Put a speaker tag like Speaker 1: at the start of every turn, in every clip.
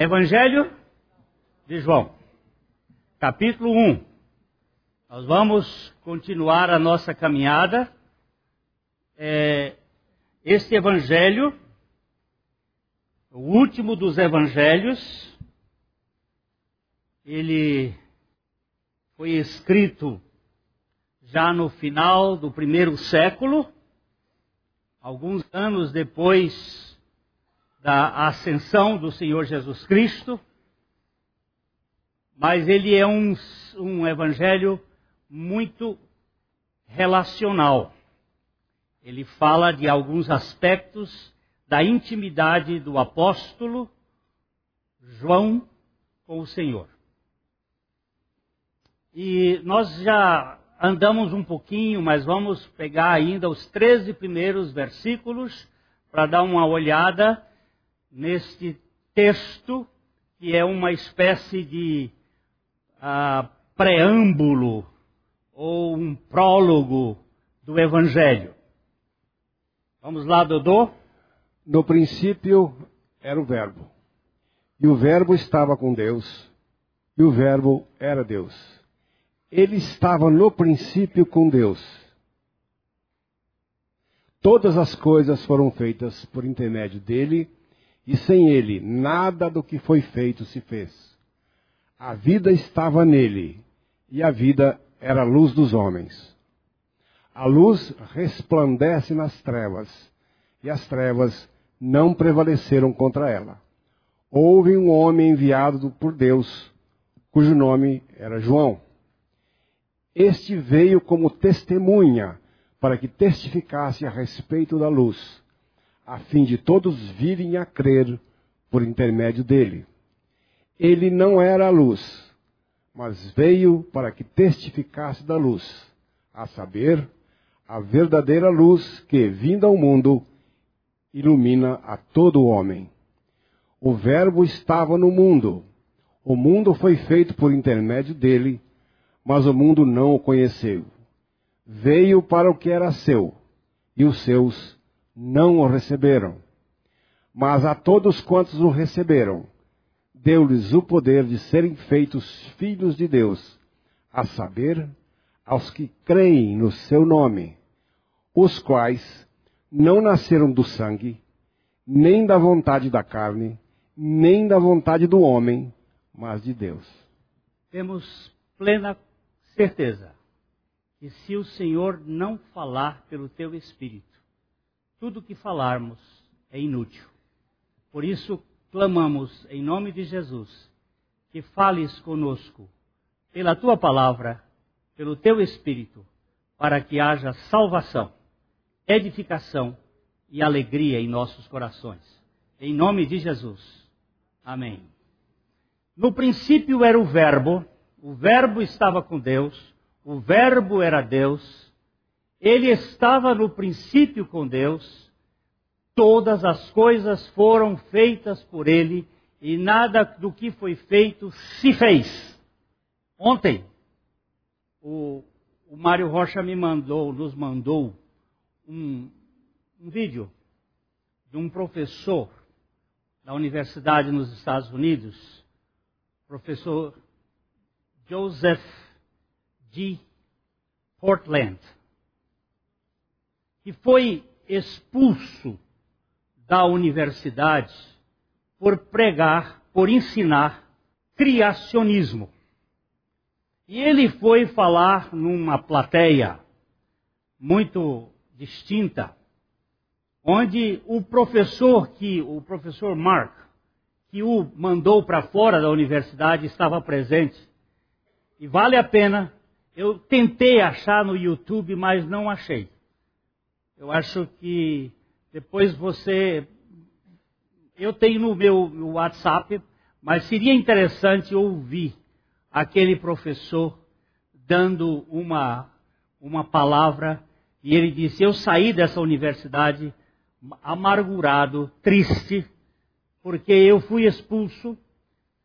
Speaker 1: Evangelho de João, capítulo 1. Nós vamos continuar a nossa caminhada. É, este evangelho, o último dos evangelhos, ele foi escrito já no final do primeiro século, alguns anos depois da ascensão do Senhor Jesus Cristo, mas ele é um, um evangelho muito relacional. Ele fala de alguns aspectos da intimidade do apóstolo João com o Senhor. E nós já andamos um pouquinho, mas vamos pegar ainda os 13 primeiros versículos para dar uma olhada neste texto, que é uma espécie de uh, preâmbulo ou um prólogo do Evangelho. Vamos lá, Dodô?
Speaker 2: No princípio era o Verbo, e o Verbo estava com Deus, e o Verbo era Deus. Ele estava no princípio com Deus. Todas as coisas foram feitas por intermédio dele, e sem ele nada do que foi feito se fez. A vida estava nele, e a vida era a luz dos homens. A luz resplandece nas trevas, e as trevas não prevaleceram contra ela. Houve um homem enviado por Deus, cujo nome era João. Este veio como testemunha, para que testificasse a respeito da luz a fim de todos virem a crer por intermédio dele. Ele não era a luz, mas veio para que testificasse da luz, a saber, a verdadeira luz que, vinda ao mundo, ilumina a todo homem. O Verbo estava no mundo. O mundo foi feito por intermédio dele, mas o mundo não o conheceu. Veio para o que era seu, e os seus não o receberam. Mas a todos quantos o receberam, deu-lhes o poder de serem feitos filhos de Deus, a saber, aos que creem no seu nome, os quais não nasceram do sangue, nem da vontade da carne, nem da vontade do homem, mas de Deus.
Speaker 1: Temos plena certeza que se o Senhor não falar pelo teu espírito, tudo que falarmos é inútil. Por isso, clamamos em nome de Jesus que fales conosco pela tua palavra, pelo teu espírito, para que haja salvação, edificação e alegria em nossos corações. Em nome de Jesus. Amém. No princípio era o Verbo, o Verbo estava com Deus, o Verbo era Deus ele estava no princípio com Deus, todas as coisas foram feitas por ele e nada do que foi feito se fez. Ontem, o, o Mário Rocha me mandou, nos mandou um, um vídeo de um professor da universidade nos Estados Unidos, professor Joseph G. Portland que foi expulso da universidade por pregar, por ensinar criacionismo. E ele foi falar numa plateia muito distinta, onde o professor que o professor Mark que o mandou para fora da universidade estava presente. E vale a pena. Eu tentei achar no YouTube, mas não achei. Eu acho que depois você. Eu tenho no meu WhatsApp, mas seria interessante ouvir aquele professor dando uma, uma palavra e ele disse: Eu saí dessa universidade amargurado, triste, porque eu fui expulso,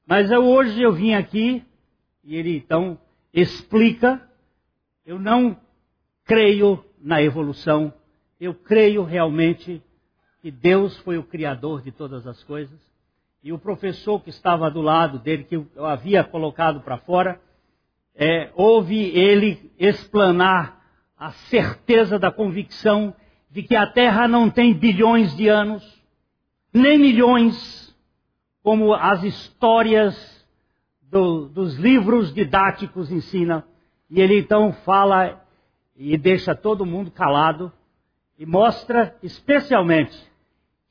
Speaker 1: mas eu, hoje eu vim aqui e ele então explica: Eu não creio na evolução eu creio realmente que Deus foi o Criador de todas as coisas. e o professor que estava do lado dele, que eu havia colocado para fora, é, ouve ele explanar a certeza da convicção de que a Terra não tem bilhões de anos, nem milhões, como as histórias do, dos livros didáticos ensinam. E ele então fala e deixa todo mundo calado e mostra especialmente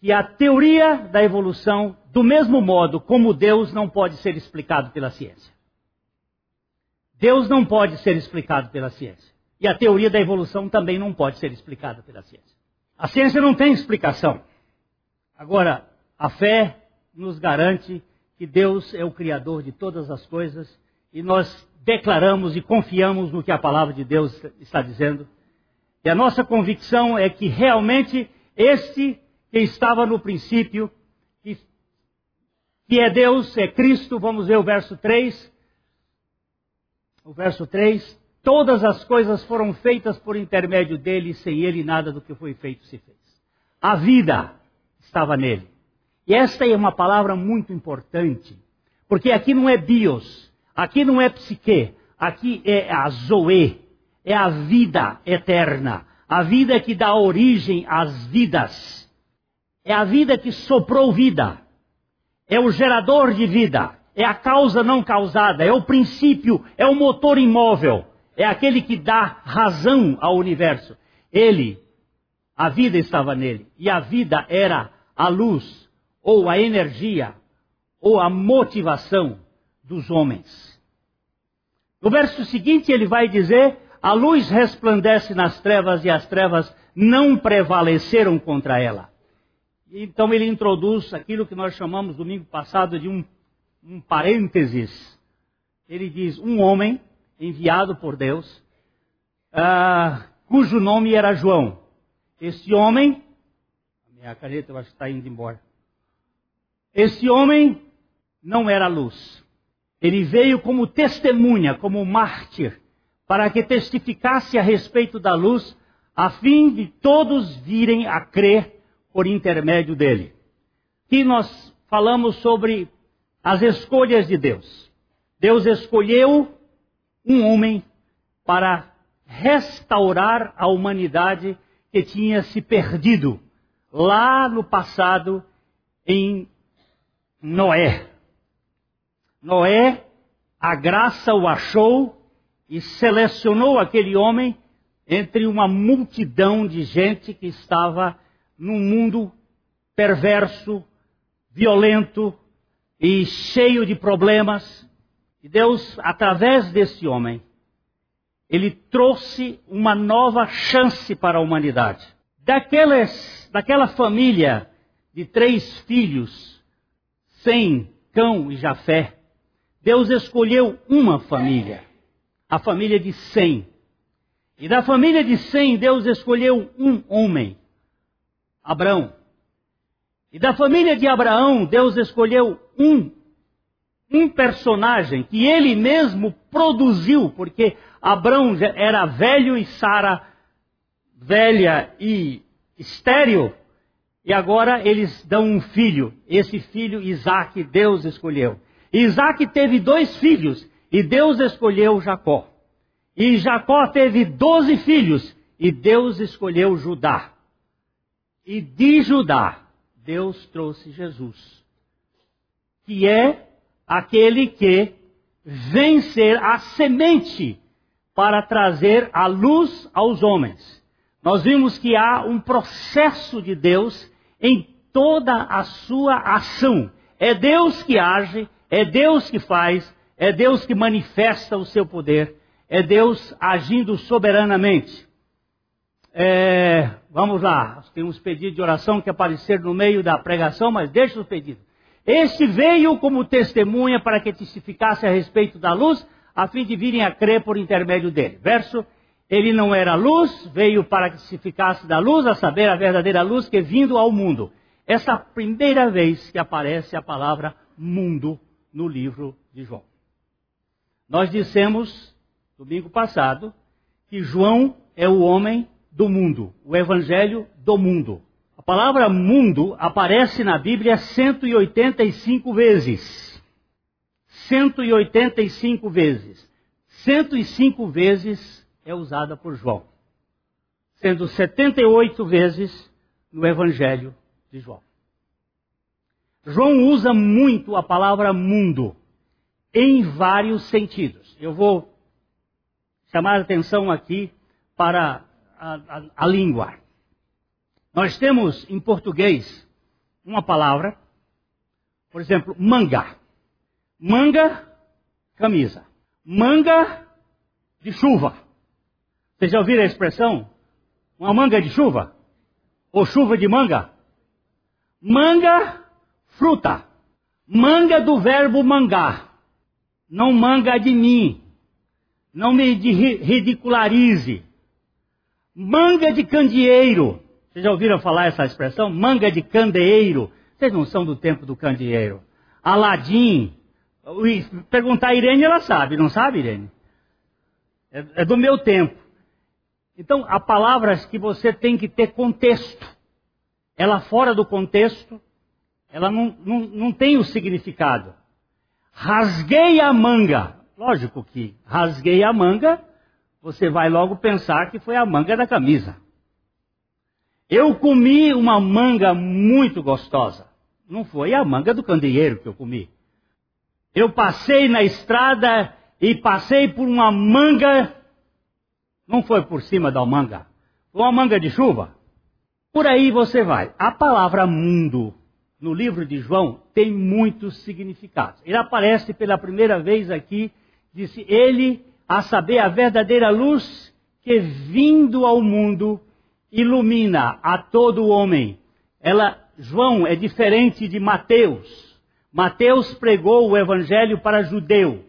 Speaker 1: que a teoria da evolução, do mesmo modo como Deus não pode ser explicado pela ciência. Deus não pode ser explicado pela ciência. E a teoria da evolução também não pode ser explicada pela ciência. A ciência não tem explicação. Agora, a fé nos garante que Deus é o Criador de todas as coisas e nós declaramos e confiamos no que a palavra de Deus está dizendo. E a nossa convicção é que realmente este que estava no princípio, que, que é Deus, é Cristo, vamos ver o verso 3. O verso 3: Todas as coisas foram feitas por intermédio dele, sem ele nada do que foi feito se fez. A vida estava nele. E esta é uma palavra muito importante, porque aqui não é bios, aqui não é psique, aqui é a zoe, é a vida eterna, a vida que dá origem às vidas. É a vida que soprou vida. É o gerador de vida. É a causa não causada. É o princípio. É o motor imóvel. É aquele que dá razão ao universo. Ele, a vida estava nele. E a vida era a luz, ou a energia, ou a motivação dos homens. No verso seguinte ele vai dizer: A luz resplandece nas trevas e as trevas não prevaleceram contra ela. Então ele introduz aquilo que nós chamamos domingo passado de um, um parênteses. Ele diz: um homem enviado por Deus, uh, cujo nome era João. Esse homem, a minha caneta eu acho que está indo embora. Esse homem não era luz. Ele veio como testemunha, como mártir, para que testificasse a respeito da luz, a fim de todos virem a crer por intermédio dele. Aqui nós falamos sobre as escolhas de Deus. Deus escolheu um homem para restaurar a humanidade que tinha se perdido lá no passado em Noé. Noé, a graça o achou e selecionou aquele homem entre uma multidão de gente que estava num mundo perverso, violento e cheio de problemas. E Deus, através desse homem, ele trouxe uma nova chance para a humanidade. Daquela família de três filhos, Sem, Cão e Jafé, Deus escolheu uma família, a família de Sem. E da família de Sem, Deus escolheu um homem, Abraão. E da família de Abraão, Deus escolheu um, um personagem que ele mesmo produziu, porque Abraão era velho e Sara velha e estéril, e agora eles dão um filho. Esse filho, Isaac, Deus escolheu. Isaac teve dois filhos, e Deus escolheu Jacó. E Jacó teve doze filhos, e Deus escolheu Judá. E de Judá, Deus trouxe Jesus, que é aquele que vem ser a semente para trazer a luz aos homens. Nós vimos que há um processo de Deus em toda a sua ação. É Deus que age, é Deus que faz, é Deus que manifesta o seu poder, é Deus agindo soberanamente. É, vamos lá, tem uns pedidos de oração que apareceram no meio da pregação, mas deixa os pedidos. Este veio como testemunha para que testificasse a respeito da luz, a fim de virem a crer por intermédio dele. Verso, ele não era luz, veio para que testificasse da luz, a saber, a verdadeira luz que vindo ao mundo. Essa é a primeira vez que aparece a palavra mundo no livro de João. Nós dissemos, domingo passado, que João é o homem do mundo, o evangelho do mundo. A palavra mundo aparece na Bíblia 185 vezes. 185 vezes. 105 vezes é usada por João, sendo 78 vezes no Evangelho de João. João usa muito a palavra mundo em vários sentidos. Eu vou chamar a atenção aqui para a, a, a língua. Nós temos em português uma palavra, por exemplo, manga. Manga, camisa. Manga de chuva. Vocês já ouviram a expressão? Uma manga de chuva? Ou chuva de manga? Manga, fruta. Manga do verbo mangar. Não manga de mim. Não me ridicularize. Manga de candeeiro. Vocês já ouviram falar essa expressão? Manga de candeeiro. Vocês não são do tempo do candeeiro. Aladim. Perguntar a Irene, ela sabe. Não sabe, Irene? É, é do meu tempo. Então, há palavras que você tem que ter contexto. Ela fora do contexto, ela não, não, não tem o significado. Rasguei a manga. Lógico que rasguei a manga, você vai logo pensar que foi a manga da camisa. Eu comi uma manga muito gostosa. Não foi a manga do candeeiro que eu comi. Eu passei na estrada e passei por uma manga. Não foi por cima da manga. Foi uma manga de chuva. Por aí você vai. A palavra mundo no livro de João tem muitos significados. Ele aparece pela primeira vez aqui, disse ele, a saber, a verdadeira luz que vindo ao mundo ilumina a todo homem. Ela, João é diferente de Mateus. Mateus pregou o evangelho para judeu.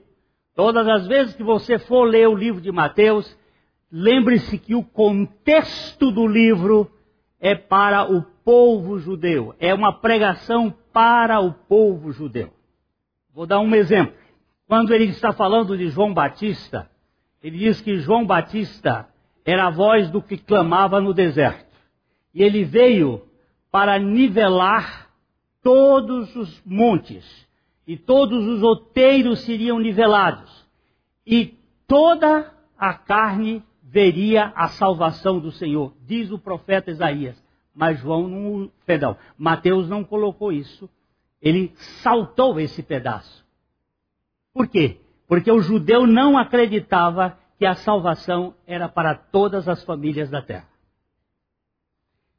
Speaker 1: Todas as vezes que você for ler o livro de Mateus, lembre-se que o contexto do livro é para o povo judeu. É uma pregação para o povo judeu. Vou dar um exemplo. Quando ele está falando de João Batista, ele diz que João Batista era a voz do que clamava no deserto. E ele veio para nivelar todos os montes, e todos os outeiros seriam nivelados, e toda a carne veria a salvação do Senhor, diz o profeta Isaías. Mas João não, perdão, Mateus não colocou isso. Ele saltou esse pedaço. Por quê? Porque o judeu não acreditava que a salvação era para todas as famílias da terra.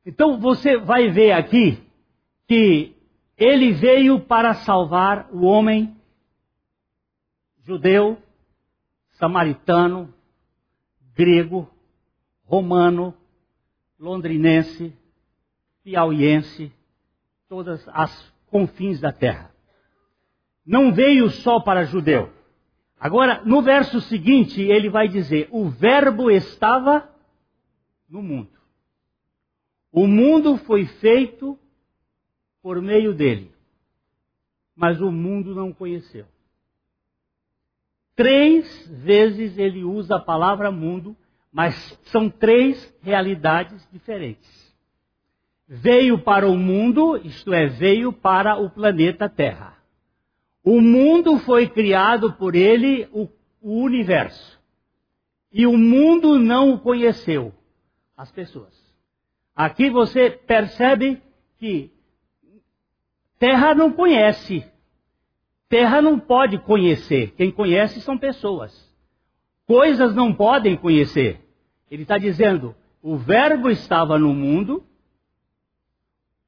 Speaker 1: Então você vai ver aqui que ele veio para salvar o homem judeu, samaritano, grego, romano, londrinense, piauiense, todas as confins da terra. Não veio só para judeu. Agora, no verso seguinte, ele vai dizer: o Verbo estava no mundo. O mundo foi feito por meio dele, mas o mundo não conheceu. Três vezes ele usa a palavra mundo, mas são três realidades diferentes. Veio para o mundo, isto é, veio para o planeta Terra. O mundo foi criado por ele, o, o universo. E o mundo não o conheceu, as pessoas. Aqui você percebe que terra não conhece. Terra não pode conhecer. Quem conhece são pessoas. Coisas não podem conhecer. Ele está dizendo: o Verbo estava no mundo,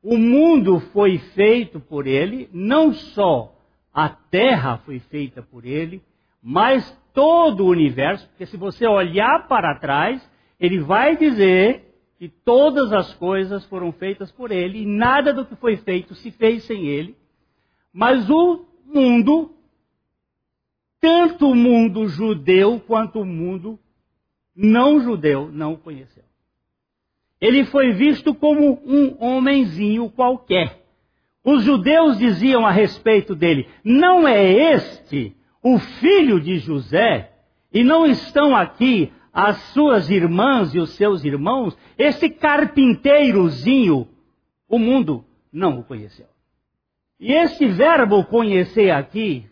Speaker 1: o mundo foi feito por ele, não só a terra foi feita por ele, mas todo o universo, porque se você olhar para trás, ele vai dizer que todas as coisas foram feitas por ele e nada do que foi feito se fez sem ele. Mas o mundo, tanto o mundo judeu quanto o mundo não judeu, não o conheceu. Ele foi visto como um homenzinho qualquer. Os judeus diziam a respeito dele: não é este o filho de José? E não estão aqui as suas irmãs e os seus irmãos? Esse carpinteirozinho O mundo não o conheceu. E esse verbo conhecer aqui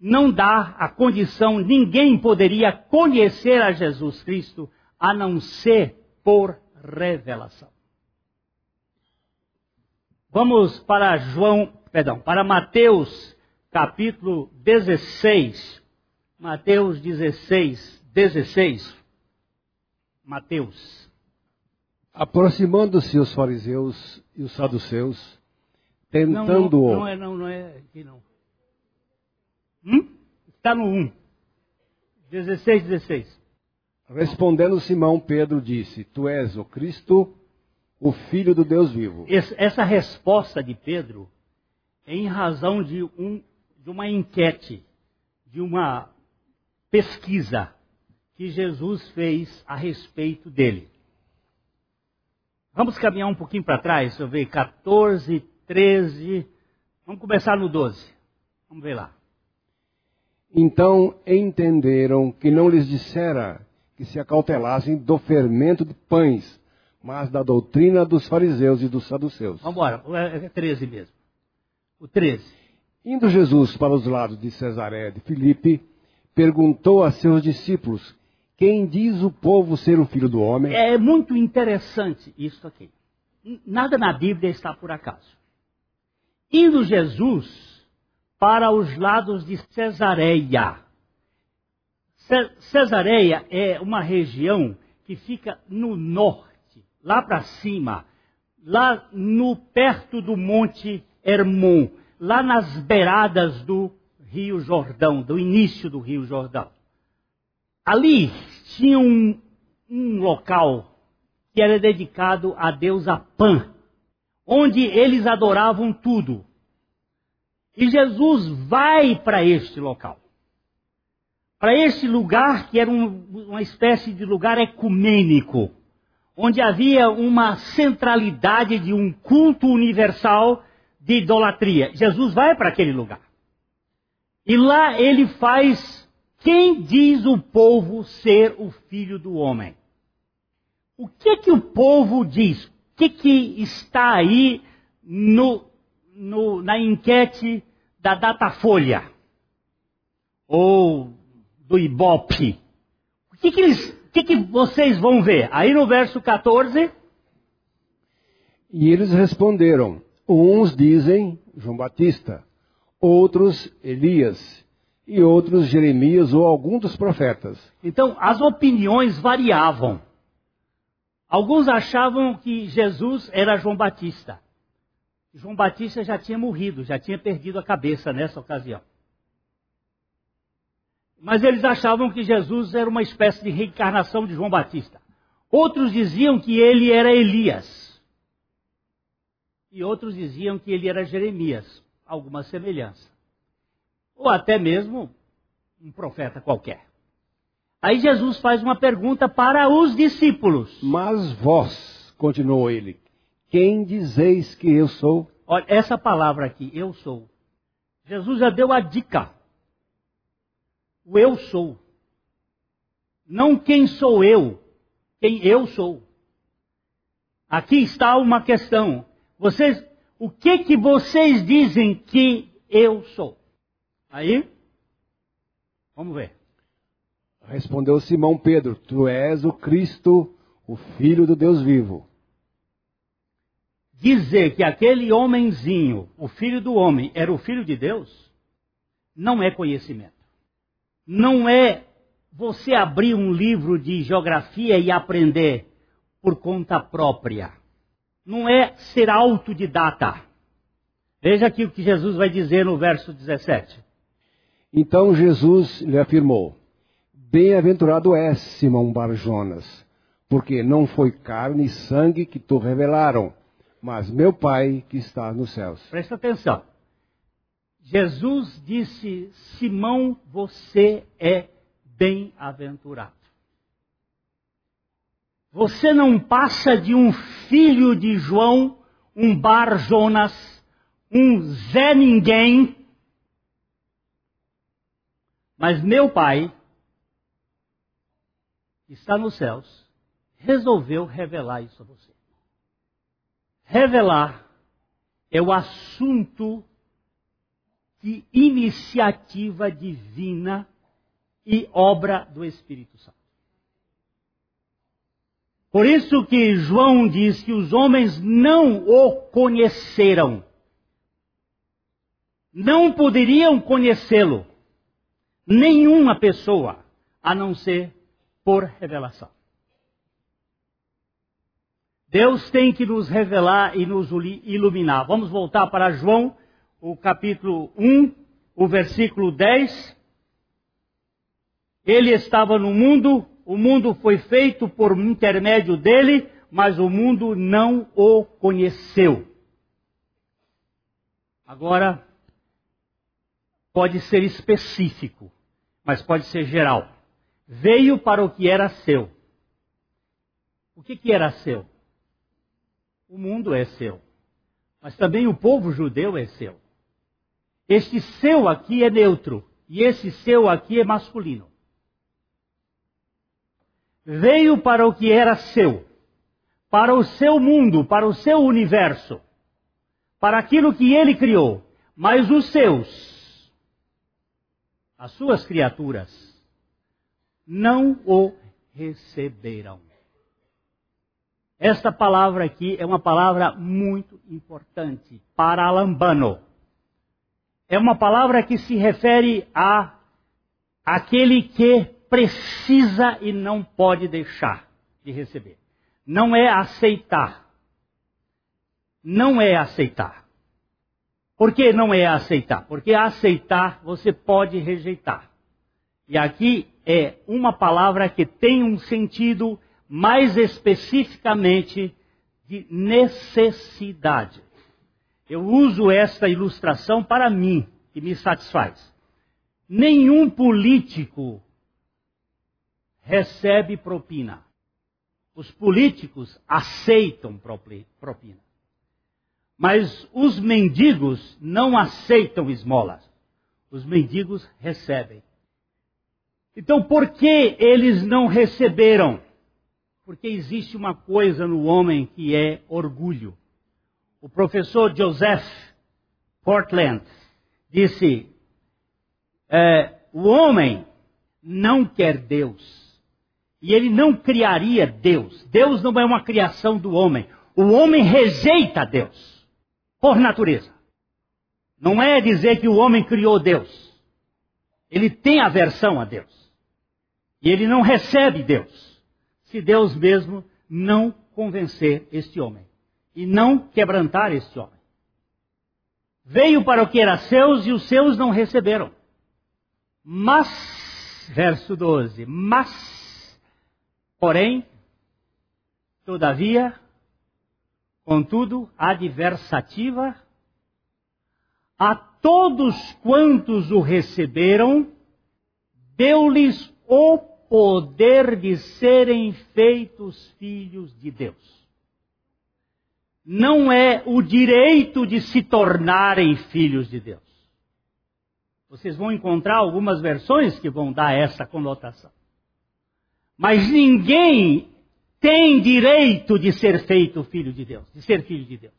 Speaker 1: não dá a condição, ninguém poderia conhecer a Jesus Cristo a não ser por revelação. Vamos para João, perdão, para Mateus capítulo 16. Mateus 16, 16. Mateus.
Speaker 2: Aproximando-se os fariseus e os saduceus, tentando-o.
Speaker 1: Não, não, não, é, não, não é aqui não. Hum? Está no 1. 16, 16.
Speaker 2: Respondendo Simão, Pedro disse: Tu és o Cristo, o Filho do Deus vivo.
Speaker 1: Essa resposta de Pedro é em razão de, um, de uma enquete, de uma pesquisa que Jesus fez a respeito dele. Vamos caminhar um pouquinho para trás, deixa eu ver, 14, 13. Vamos começar no 12. Vamos ver lá.
Speaker 2: Então entenderam que não lhes dissera que se acautelassem do fermento de pães, mas da doutrina dos fariseus e dos saduceus.
Speaker 1: Vamos embora, é 13 mesmo. O 13.
Speaker 2: Indo Jesus para os lados de Cesaré de Filipe, perguntou a seus discípulos quem diz o povo ser o filho do homem?
Speaker 1: É muito interessante isso aqui. Nada na Bíblia está por acaso. Indo Jesus para os lados de Cesareia. Cesareia é uma região que fica no norte, lá para cima, lá no perto do Monte Hermon, lá nas beiradas do Rio Jordão, do início do Rio Jordão. Ali tinha um, um local que era dedicado à deusa Pan, onde eles adoravam tudo. E Jesus vai para este local. Para este lugar que era um, uma espécie de lugar ecumênico, onde havia uma centralidade de um culto universal de idolatria. Jesus vai para aquele lugar. E lá ele faz quem diz o povo ser o filho do homem? O que que o povo diz? O que que está aí no, no, na enquete da Datafolha? Ou do Ibope? O que que, eles, que que vocês vão ver? Aí no verso 14...
Speaker 2: E eles responderam, uns dizem João Batista, outros Elias e outros Jeremias ou algum dos profetas.
Speaker 1: Então, as opiniões variavam. Alguns achavam que Jesus era João Batista. João Batista já tinha morrido, já tinha perdido a cabeça nessa ocasião. Mas eles achavam que Jesus era uma espécie de reencarnação de João Batista. Outros diziam que ele era Elias. E outros diziam que ele era Jeremias. Alguma semelhança ou até mesmo um profeta qualquer. Aí Jesus faz uma pergunta para os discípulos.
Speaker 2: Mas vós, continuou ele, quem dizeis que eu sou?
Speaker 1: Olha, essa palavra aqui, eu sou. Jesus já deu a dica. O eu sou. Não quem sou eu, quem eu sou. Aqui está uma questão. Vocês, o que que vocês dizem que eu sou? Aí, vamos ver.
Speaker 2: Respondeu Simão Pedro: Tu és o Cristo, o Filho do Deus vivo.
Speaker 1: Dizer que aquele homenzinho, o filho do homem, era o filho de Deus, não é conhecimento. Não é você abrir um livro de geografia e aprender por conta própria. Não é ser autodidata. Veja aqui o que Jesus vai dizer no verso 17.
Speaker 2: Então Jesus lhe afirmou: Bem-aventurado és, Simão Barjonas, porque não foi carne e sangue que te revelaram, mas meu Pai que está nos céus.
Speaker 1: Presta atenção. Jesus disse: Simão, você é bem-aventurado. Você não passa de um filho de João, um Bar Jonas, um Zé Ninguém, mas meu pai, está nos céus, resolveu revelar isso a você. Revelar é o assunto de iniciativa divina e obra do Espírito Santo. Por isso que João diz que os homens não o conheceram. Não poderiam conhecê-lo. Nenhuma pessoa, a não ser por revelação. Deus tem que nos revelar e nos iluminar. Vamos voltar para João, o capítulo 1, o versículo 10. Ele estava no mundo, o mundo foi feito por intermédio dele, mas o mundo não o conheceu. Agora, pode ser específico, mas pode ser geral. Veio para o que era seu. O que, que era seu? O mundo é seu. Mas também o povo judeu é seu. Este seu aqui é neutro. E esse seu aqui é masculino. Veio para o que era seu. Para o seu mundo, para o seu universo. Para aquilo que ele criou. Mas os seus, as suas criaturas, não o receberam. Esta palavra aqui é uma palavra muito importante, paralambano. É uma palavra que se refere a aquele que precisa e não pode deixar de receber. Não é aceitar. Não é aceitar. Por que não é aceitar? Porque aceitar você pode rejeitar. E aqui é uma palavra que tem um sentido mais especificamente de necessidade. Eu uso esta ilustração para mim, que me satisfaz. Nenhum político recebe propina. Os políticos aceitam propina. Mas os mendigos não aceitam esmolas. Os mendigos recebem. Então, por que eles não receberam? Porque existe uma coisa no homem que é orgulho. O professor Joseph Portland disse: é, o homem não quer Deus. E ele não criaria Deus. Deus não é uma criação do homem. O homem rejeita Deus, por natureza. Não é dizer que o homem criou Deus. Ele tem aversão a Deus. E ele não recebe Deus se Deus mesmo não convencer este homem e não quebrantar este homem. Veio para o que era seus e os seus não receberam. Mas, verso 12, mas, porém, todavia, contudo, adversativa, a todos quantos o receberam, deu-lhes o poder de serem feitos filhos de Deus. Não é o direito de se tornarem filhos de Deus. Vocês vão encontrar algumas versões que vão dar essa conotação. Mas ninguém tem direito de ser feito filho de Deus, de ser filho de Deus.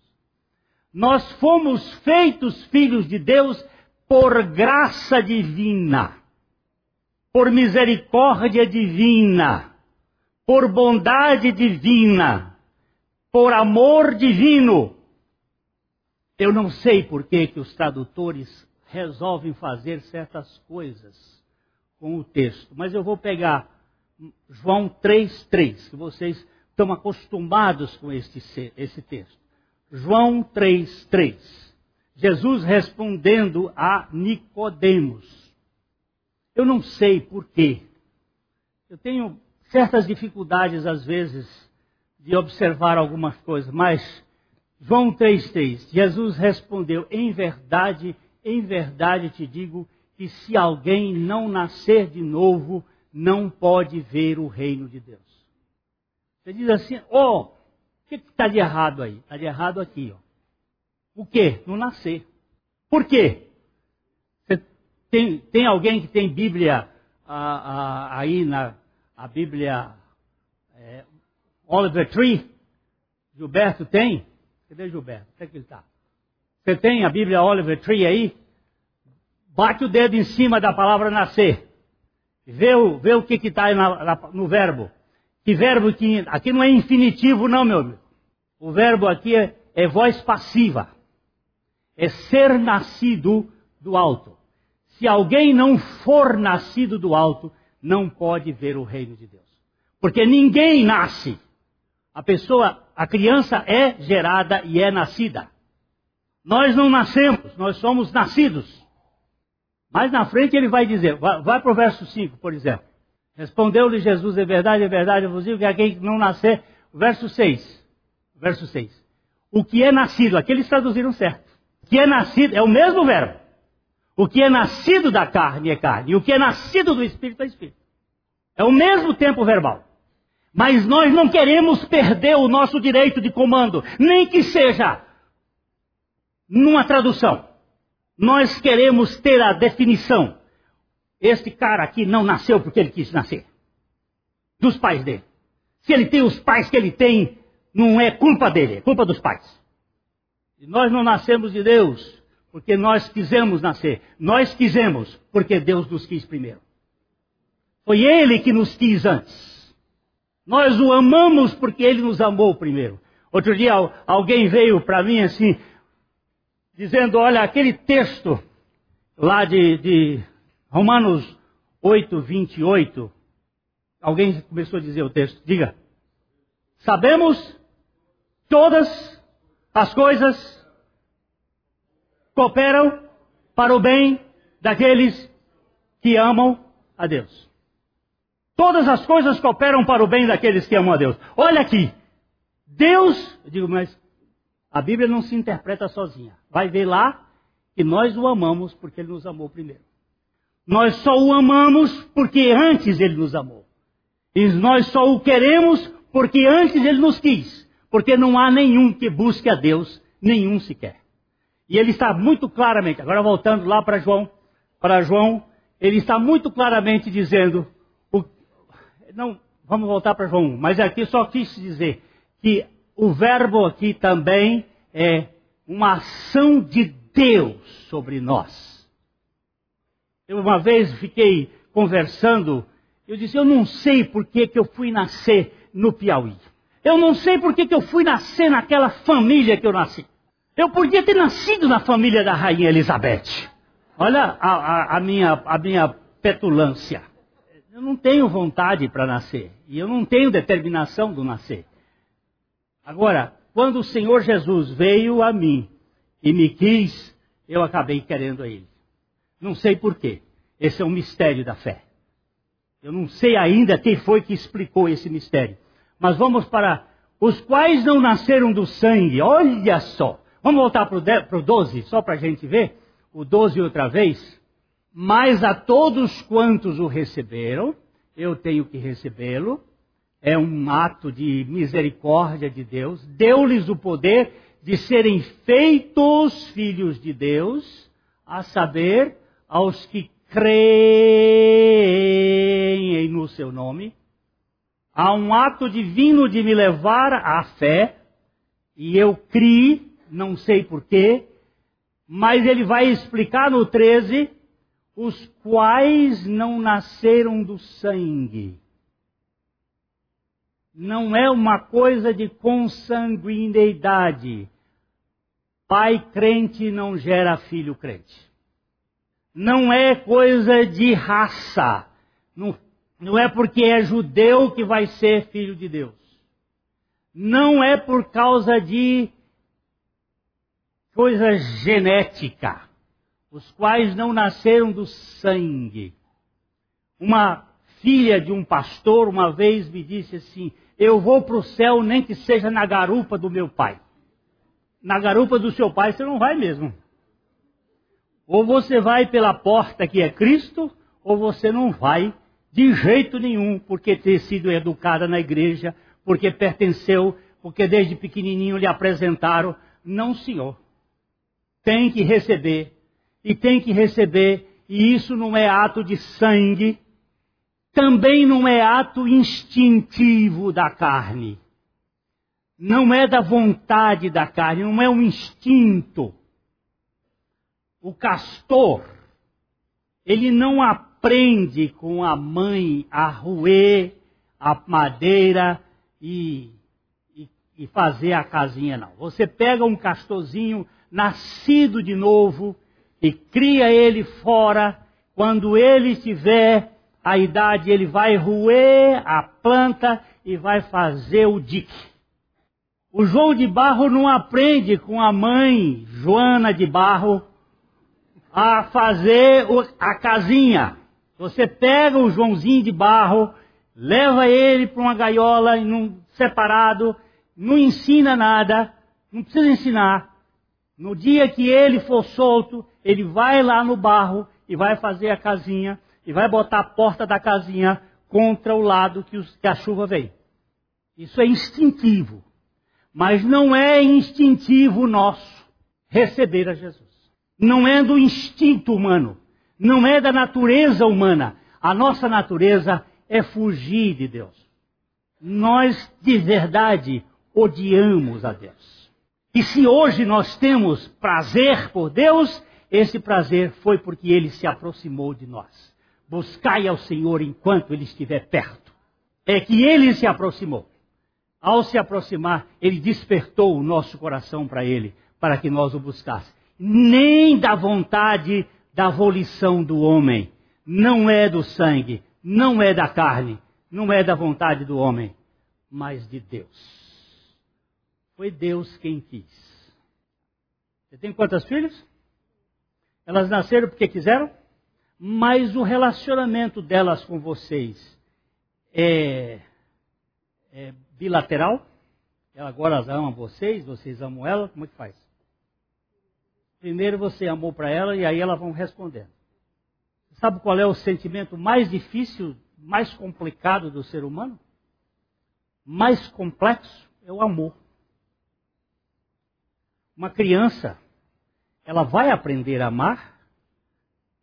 Speaker 1: Nós fomos feitos filhos de Deus por graça divina por misericórdia divina, por bondade divina, por amor divino. Eu não sei por que, que os tradutores resolvem fazer certas coisas com o texto, mas eu vou pegar João 3,3, que vocês estão acostumados com este, esse texto. João 3,3. Jesus respondendo a Nicodemos. Eu não sei por quê. Eu tenho certas dificuldades, às vezes, de observar algumas coisas, mas João 3,3, Jesus respondeu: Em verdade, em verdade te digo que se alguém não nascer de novo, não pode ver o reino de Deus. Você diz assim: Oh, o que está de errado aí? Está de errado aqui, ó. O que? Não nascer. Por quê? Tem, tem alguém que tem Bíblia ah, ah, aí na a Bíblia é, Oliver Tree? Gilberto tem? Cadê Gilberto? Onde é que ele está? Você tem a Bíblia Oliver Tree aí? Bate o dedo em cima da palavra nascer. Vê o, vê o que está no verbo. Que verbo que. Aqui não é infinitivo, não, meu amigo. O verbo aqui é, é voz passiva. É ser nascido do alto. Se alguém não for nascido do alto, não pode ver o reino de Deus. Porque ninguém nasce. A pessoa, a criança é gerada e é nascida. Nós não nascemos, nós somos nascidos. Mais na frente ele vai dizer, vai, vai para o verso 5, por exemplo. Respondeu-lhe Jesus, é verdade, é verdade, eu vos digo que aquele que não nascer, verso 6. Verso 6. O que é nascido, aqui eles traduziram certo. O que é nascido, é o mesmo verbo. O que é nascido da carne é carne, e o que é nascido do Espírito é Espírito. É o mesmo tempo verbal. Mas nós não queremos perder o nosso direito de comando, nem que seja numa tradução. Nós queremos ter a definição. Este cara aqui não nasceu porque ele quis nascer. Dos pais dele. Se ele tem os pais que ele tem, não é culpa dele, é culpa dos pais. E nós não nascemos de Deus porque nós quisemos nascer. Nós quisemos porque Deus nos quis primeiro. Foi Ele que nos quis antes. Nós o amamos porque Ele nos amou primeiro. Outro dia alguém veio para mim assim, dizendo: Olha, aquele texto lá de, de Romanos 8, 28. Alguém começou a dizer o texto, diga. Sabemos todas as coisas cooperam para o bem daqueles que amam a Deus. Todas as coisas cooperam para o bem daqueles que amam a Deus. Olha aqui. Deus, eu digo, mas a Bíblia não se interpreta sozinha. Vai ver lá que nós o amamos porque ele nos amou primeiro. Nós só o amamos porque antes ele nos amou. E nós só o queremos porque antes ele nos quis. Porque não há nenhum que busque a Deus, nenhum sequer. E ele está muito claramente, agora voltando lá para João, para João, ele está muito claramente dizendo, o, não, vamos voltar para João 1, mas aqui só quis dizer que o verbo aqui também é uma ação de Deus sobre nós. Eu uma vez fiquei conversando, eu disse, eu não sei por que, que eu fui nascer no Piauí. Eu não sei por que, que eu fui nascer naquela família que eu nasci. Eu podia ter nascido na família da rainha Elizabeth. Olha a, a, a minha, a minha petulância. Eu não tenho vontade para nascer. E eu não tenho determinação do nascer. Agora, quando o Senhor Jesus veio a mim e me quis, eu acabei querendo a Ele. Não sei porquê. Esse é um mistério da fé. Eu não sei ainda quem foi que explicou esse mistério. Mas vamos para os quais não nasceram do sangue. Olha só. Vamos voltar para o 12, só para a gente ver. O 12 outra vez. Mas a todos quantos o receberam, eu tenho que recebê-lo. É um ato de misericórdia de Deus. Deu-lhes o poder de serem feitos filhos de Deus, a saber, aos que creem no seu nome. Há um ato divino de me levar à fé, e eu criei não sei porquê, mas ele vai explicar no 13 os quais não nasceram do sangue. Não é uma coisa de consanguineidade. Pai crente não gera filho crente. Não é coisa de raça. Não, não é porque é judeu que vai ser filho de Deus. Não é por causa de coisa genética, os quais não nasceram do sangue. Uma filha de um pastor uma vez me disse assim: Eu vou para o céu nem que seja na garupa do meu pai. Na garupa do seu pai você não vai mesmo. Ou você vai pela porta que é Cristo, ou você não vai de jeito nenhum, porque ter sido educada na igreja, porque pertenceu, porque desde pequenininho lhe apresentaram. Não, senhor tem que receber, e tem que receber, e isso não é ato de sangue, também não é ato instintivo da carne. Não é da vontade da carne, não é um instinto. O castor, ele não aprende com a mãe a roer a madeira e, e, e fazer a casinha, não. Você pega um castorzinho nascido de novo e cria ele fora. Quando ele tiver a idade, ele vai roer a planta e vai fazer o dique. O João de Barro não aprende com a mãe Joana de Barro a fazer a casinha. Você pega o Joãozinho de Barro, leva ele para uma gaiola num, separado, não ensina nada, não precisa ensinar. No dia que ele for solto, ele vai lá no barro e vai fazer a casinha e vai botar a porta da casinha contra o lado que, a chuva vem. Isso é instintivo. Mas não é instintivo nosso receber a Jesus. Não é do instinto humano. Não é da natureza humana. A nossa natureza é fugir de Deus. Nós, de verdade, odiamos a Deus. E se hoje nós temos prazer por Deus, esse prazer foi porque ele se aproximou de nós. Buscai ao Senhor enquanto ele estiver perto. É que ele se aproximou. Ao se aproximar, ele despertou o nosso coração para ele, para que nós o buscássemos. Nem da vontade da volição do homem, não é do sangue, não é da carne, não é da vontade do homem, mas de Deus. Foi Deus quem quis. Você tem quantas filhas? Elas nasceram porque quiseram, mas o relacionamento delas com vocês é, é bilateral? Ela agora ama vocês, vocês amam ela, como é que faz? Primeiro você amou para ela e aí elas vão respondendo. Sabe qual é o sentimento mais difícil, mais complicado do ser humano? Mais complexo é o amor. Uma criança, ela vai aprender a amar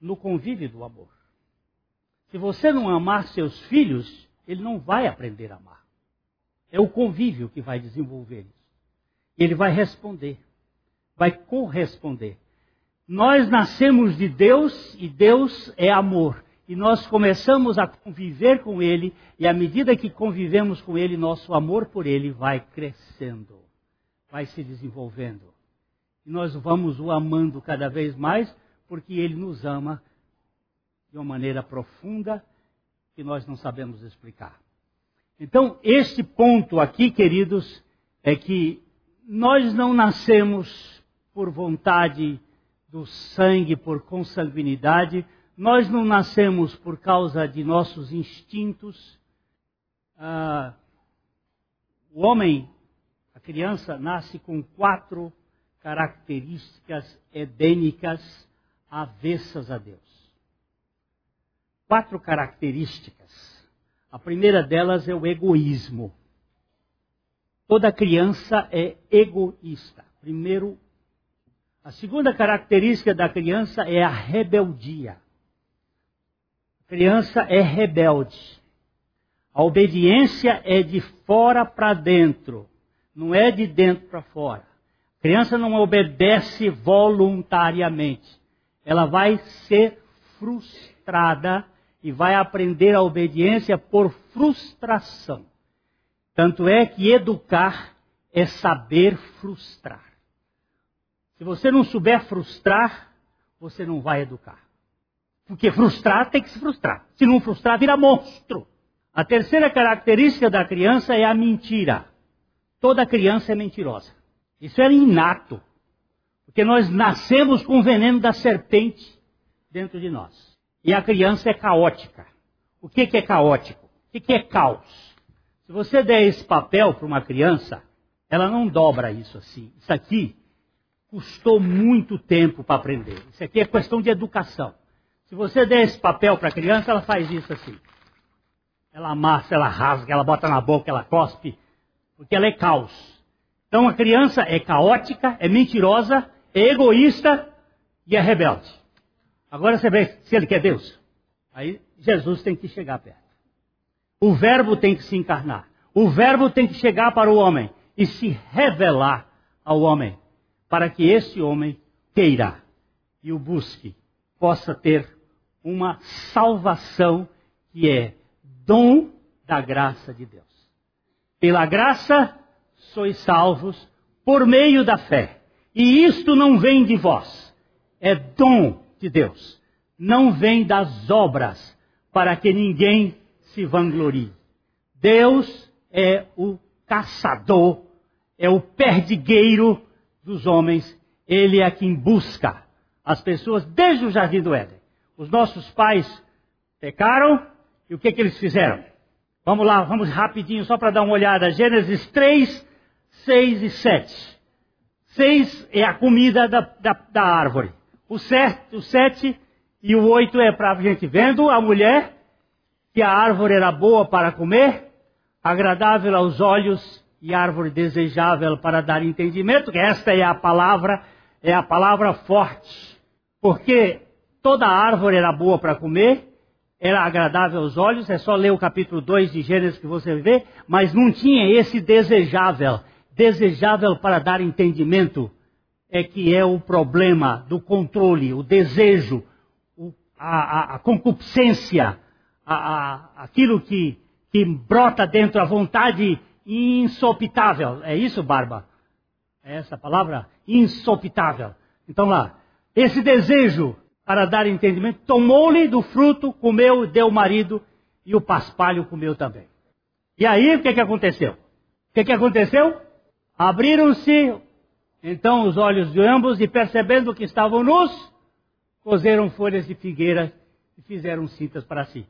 Speaker 1: no convívio do amor. Se você não amar seus filhos, ele não vai aprender a amar. É o convívio que vai desenvolver isso. Ele vai responder, vai corresponder. Nós nascemos de Deus e Deus é amor. E nós começamos a conviver com Ele, e à medida que convivemos com Ele, nosso amor por Ele vai crescendo, vai se desenvolvendo. E nós vamos o amando cada vez mais, porque Ele nos ama de uma maneira profunda que nós não sabemos explicar. Então, este ponto aqui, queridos, é que nós não nascemos por vontade do sangue, por consanguinidade, nós não nascemos por causa de nossos instintos. Ah, o homem, a criança, nasce com quatro características edênicas avessas a Deus. Quatro características a primeira delas é o egoísmo. Toda criança é egoísta. Primeiro, a segunda característica da criança é a rebeldia. A criança é rebelde. A obediência é de fora para dentro, não é de dentro para fora. Criança não obedece voluntariamente. Ela vai ser frustrada e vai aprender a obediência por frustração. Tanto é que educar é saber frustrar. Se você não souber frustrar, você não vai educar. Porque frustrar tem que se frustrar. Se não frustrar, vira monstro. A terceira característica da criança é a mentira. Toda criança é mentirosa. Isso é inato. Porque nós nascemos com o veneno da serpente dentro de nós. E a criança é caótica. O que, que é caótico? O que, que é caos? Se você der esse papel para uma criança, ela não dobra isso assim. Isso aqui custou muito tempo para aprender. Isso aqui é questão de educação. Se você der esse papel para a criança, ela faz isso assim. Ela amassa, ela rasga, ela bota na boca, ela cospe, porque ela é caos. Então a criança é caótica, é mentirosa, é egoísta e é rebelde. Agora você vê se ele quer Deus. Aí Jesus tem que chegar perto. O Verbo tem que se encarnar. O Verbo tem que chegar para o homem e se revelar ao homem, para que esse homem queira e o busque, possa ter uma salvação que é dom da graça de Deus. Pela graça sois salvos por meio da fé. E isto não vem de vós, é dom de Deus. Não vem das obras, para que ninguém se vanglorie. Deus é o caçador, é o perdigueiro dos homens. Ele é quem busca as pessoas desde o jardim do Éden. Os nossos pais pecaram e o que, que eles fizeram? Vamos lá, vamos rapidinho só para dar uma olhada. Gênesis 3, 6 e 7. 6 é a comida da, da, da árvore. O 7, o 7 e o 8 é para a gente vendo a mulher que a árvore era boa para comer, agradável aos olhos e árvore desejável para dar entendimento, que esta é a palavra, é a palavra forte. Porque toda árvore era boa para comer, era agradável aos olhos, é só ler o capítulo 2 de Gênesis que você vê, mas não tinha esse desejável, desejável para dar entendimento, é que é o problema do controle, o desejo, a, a, a, concupiscência, a, aquilo que, que brota dentro, a vontade insopitável. É isso, Barba? É essa palavra? Insopitável. Então lá, esse desejo para dar entendimento, tomou-lhe do fruto, comeu, deu o marido, e o paspalho comeu também. E aí o que, que aconteceu? O que, que aconteceu? Abriram-se então os olhos de ambos e percebendo que estavam nus, cozeram folhas de figueira e fizeram cintas para si.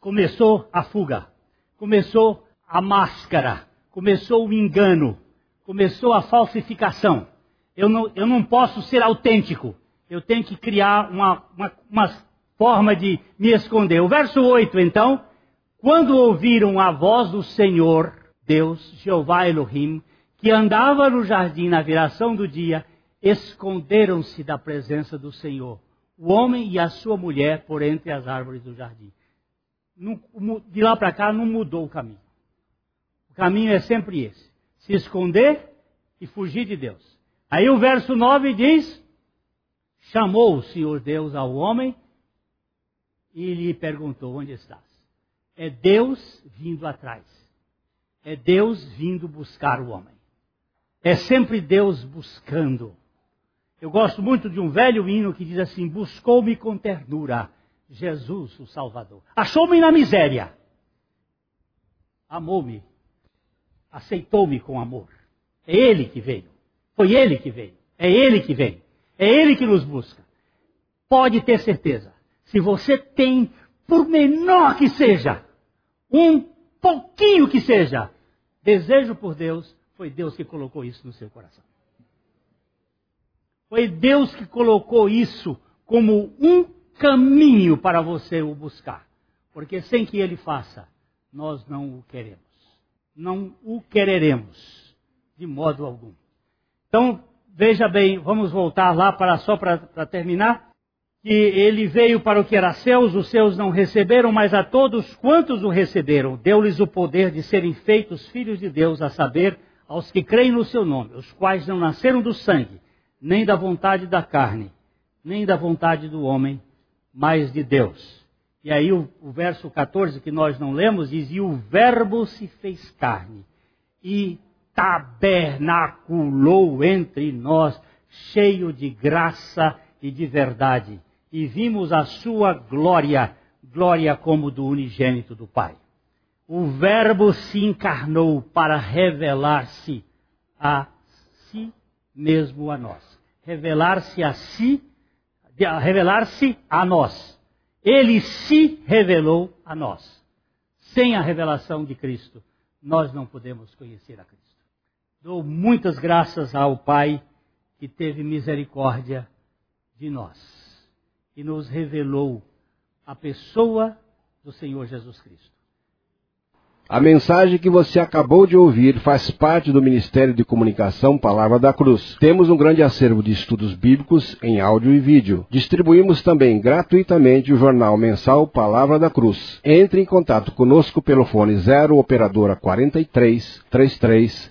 Speaker 1: Começou a fuga, começou a máscara, começou o engano, começou a falsificação. Eu não, eu não posso ser autêntico, eu tenho que criar uma, uma, uma forma de me esconder. O verso 8, então, quando ouviram a voz do Senhor, Deus, Jeová Elohim, que andava no jardim na viração do dia, esconderam-se da presença do Senhor, o homem e a sua mulher por entre as árvores do jardim. De lá para cá não mudou o caminho. O caminho é sempre esse: se esconder e fugir de Deus. Aí o verso 9 diz: chamou o Senhor Deus ao homem e lhe perguntou: Onde estás? É Deus vindo atrás. É Deus vindo buscar o homem. É sempre Deus buscando. Eu gosto muito de um velho hino que diz assim: Buscou-me com ternura, Jesus, o Salvador. Achou-me na miséria. Amou-me. Aceitou-me com amor. É Ele que veio. Foi Ele que veio. É Ele que veio. É Ele que nos busca. Pode ter certeza. Se você tem, por menor que seja, um pouquinho que seja, desejo por Deus, foi Deus que colocou isso no seu coração. Foi Deus que colocou isso como um caminho para você o buscar. Porque sem que Ele faça, nós não o queremos. Não o quereremos, de modo algum. Então, Veja bem, vamos voltar lá para só para terminar. Que ele veio para o que era seus, os seus não receberam, mas a todos quantos o receberam, deu-lhes o poder de serem feitos filhos de Deus, a saber, aos que creem no seu nome, os quais não nasceram do sangue, nem da vontade da carne, nem da vontade do homem, mas de Deus. E aí o, o verso 14 que nós não lemos diz: E o Verbo se fez carne e tabernaculou entre nós, cheio de graça e de verdade, e vimos a sua glória, glória como do unigênito do Pai. O Verbo se encarnou para revelar-se a si mesmo a nós. Revelar-se a si, revelar-se a nós. Ele se revelou a nós. Sem a revelação de Cristo, nós não podemos conhecer a Cristo. Dou muitas graças ao Pai que teve misericórdia de nós e nos revelou a pessoa do Senhor Jesus Cristo.
Speaker 2: A mensagem que você acabou de ouvir faz parte do Ministério de Comunicação Palavra da Cruz. Temos um grande acervo de estudos bíblicos em áudio e vídeo. Distribuímos também gratuitamente o jornal mensal Palavra da Cruz. Entre em contato conosco pelo fone 0 operadora 43 33